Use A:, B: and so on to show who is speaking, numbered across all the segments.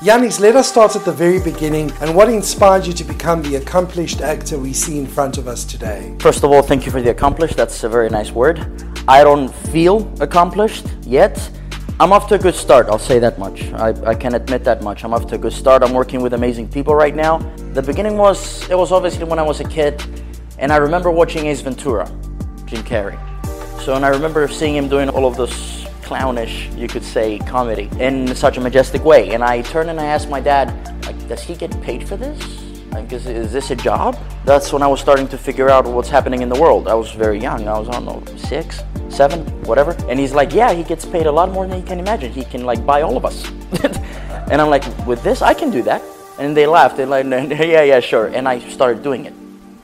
A: Yiannis, let us start at the very beginning and what inspired you to become the accomplished actor we see in front of us today?
B: First of all, thank you for the accomplished. That's a very nice word. I don't feel accomplished yet. I'm off to a good start, I'll say that much. I, I can admit that much. I'm off to a good start. I'm working with amazing people right now. The beginning was, it was obviously when I was a kid, and I remember watching Ace Ventura, Jim Carrey. So, and I remember seeing him doing all of this clownish, you could say, comedy in such a majestic way. And I turned and I asked my dad, like, does he get paid for this? Like, is, is this a job? That's when I was starting to figure out what's happening in the world. I was very young. I was, I don't know, six, seven, whatever. And he's like, yeah, he gets paid a lot more than you can imagine. He can, like, buy all of us. and I'm like, with this, I can do that. And they laughed. They're like, yeah, yeah, sure. And I started doing it.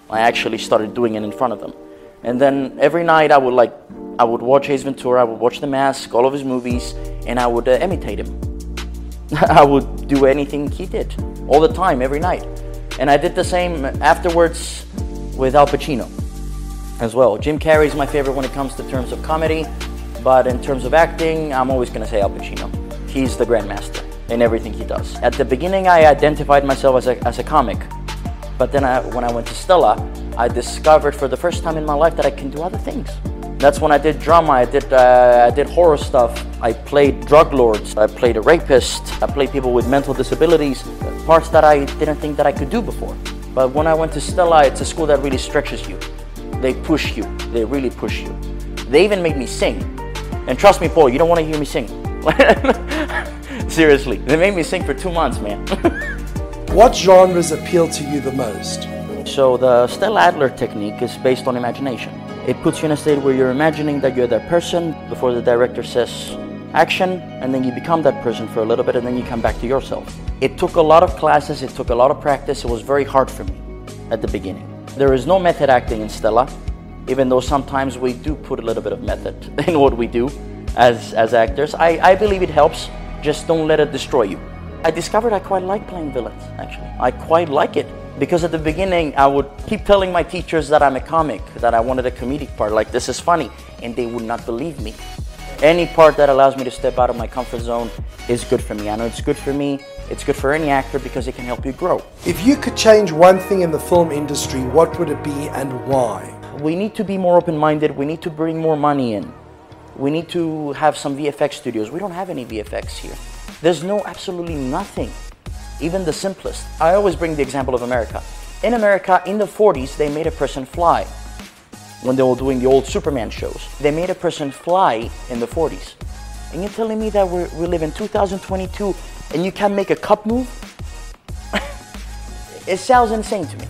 B: I actually started doing it in front of them. And then every night I would like I would watch Ace Ventura, I would watch The Mask, all of his movies, and I would uh, imitate him. I would do anything he did, all the time, every night. And I did the same afterwards with Al Pacino as well. Jim Carrey is my favorite when it comes to terms of comedy, but in terms of acting, I'm always going to say Al Pacino. He's the grandmaster in everything he does. At the beginning, I identified myself as a, as a comic, but then I, when I went to Stella, I discovered for the first time in my life that I can do other things. That's when I did drama. I did uh, I did horror stuff. I played drug lords. I played a rapist. I played people with mental disabilities, parts that I didn't think that I could do before. But when I went to Stella, it's a school that really stretches you. They push you. They really push you. They even made me sing. And trust me, Paul, you don't want to hear me sing. Seriously, they made me sing for two months, man.
A: what genres appeal to you the most?
B: So the Stella Adler technique is based on imagination. It puts you in a state where you're imagining that you're that person before the director says action, and then you become that person for a little bit, and then you come back to yourself. It took a lot of classes, it took a lot of practice, it was very hard for me at the beginning. There is no method acting in Stella, even though sometimes we do put a little bit of method in what we do as, as actors. I, I believe it helps, just don't let it destroy you. I discovered I quite like playing villains, actually. I quite like it. Because at the beginning, I would keep telling my teachers that I'm a comic, that I wanted a comedic part, like this is funny, and they would not believe me. Any part that allows me to step out of my comfort zone is good for me. I know it's good for me, it's good for any actor because it can help you grow.
A: If you could change one thing in the film industry, what would it be and why?
B: We need to be more open minded, we need to bring more money in. We need to have some VFX studios. We don't have any VFX here. There's no absolutely nothing even the simplest. I always bring the example of America. In America, in the 40s, they made a person fly when they were doing the old Superman shows. They made a person fly in the 40s. And you're telling me that we we live in 2022 and you can't make a cup move? it sounds insane to me.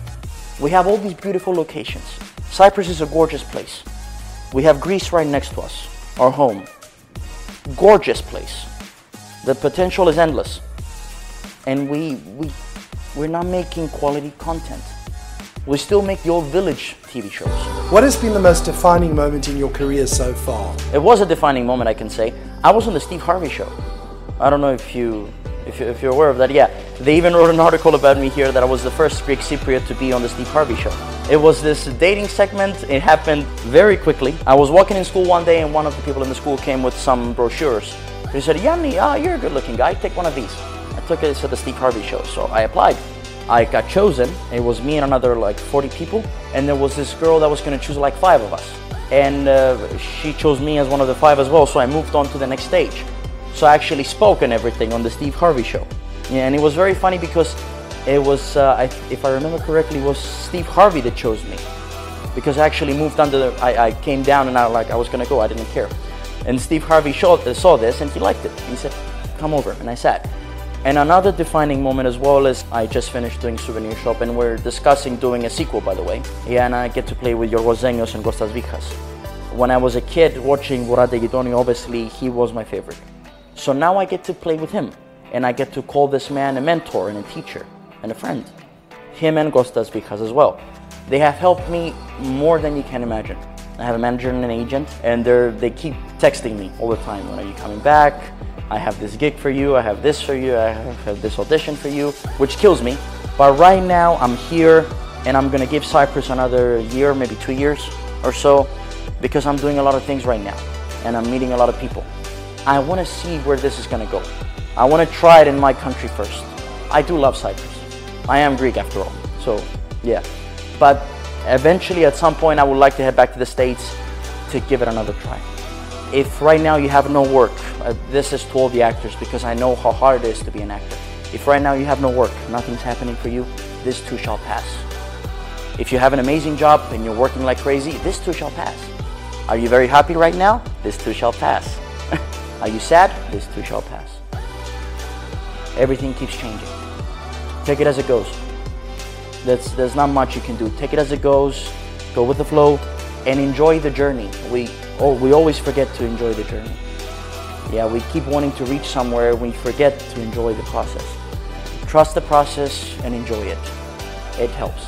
B: We have all these beautiful locations. Cyprus is a gorgeous place. We have Greece right next to us, our home. Gorgeous place. The potential is endless and we, we, we're not making quality content. We still make your village TV shows.
A: What has been the most defining moment in your career so far?
B: It was a defining moment, I can say. I was on the Steve Harvey show. I don't know if you if, you, if you're aware of that. Yeah, they even wrote an article about me here that I was the first Greek Cypriot to be on the Steve Harvey show. It was this dating segment. It happened very quickly. I was walking in school one day, and one of the people in the school came with some brochures. He said, "Yianni, ah, you're a good-looking guy. Take one of these." Took it to the Steve Harvey show. So I applied. I got chosen. It was me and another like 40 people. And there was this girl that was going to choose like five of us. And uh, she chose me as one of the five as well. So I moved on to the next stage. So I actually spoke and everything on the Steve Harvey show. Yeah, and it was very funny because it was, uh, I, if I remember correctly, it was Steve Harvey that chose me. Because I actually moved under the, I, I came down and I like I was gonna go, I didn't care. And Steve Harvey uh, saw this and he liked it. He said, come over, and I sat. And another defining moment as well is I just finished doing Souvenir Shop and we're discussing doing a sequel by the way. Yeah, and I get to play with Yorgos Zenios and Kostas Vichas. When I was a kid watching Vourate Geitonoi, obviously he was my favorite. So now I get to play with him and I get to call this man a mentor and a teacher and a friend. Him and Kostas Vichas as well. They have helped me more than you can imagine. I have a manager and an agent and they keep texting me all the time. When are you coming back? I have this gig for you, I have this for you, I have this audition for you, which kills me. But right now I'm here and I'm gonna give Cyprus another year, maybe two years or so, because I'm doing a lot of things right now and I'm meeting a lot of people. I wanna see where this is gonna go. I want to try it in my country first. I do love Cyprus. I am Greek after all. So, yeah. But eventually, at some point, I would like to head back to the States to give it another try. If right now you have no work, uh, this is to all the actors because I know how hard it is to be an actor. If right now you have no work, nothing's happening for you, this too shall pass. If you have an amazing job and you're working like crazy, this too shall pass. Are you very happy right now? This too shall pass. Are you sad? This too shall pass. Everything keeps changing. Take it as it goes. That's, there's not much you can do. Take it as it goes, go with the flow, and enjoy the journey. We, oh, we always forget to enjoy the journey. Yeah, we keep wanting to reach somewhere, we forget to enjoy the process. Trust the process and enjoy it. It helps.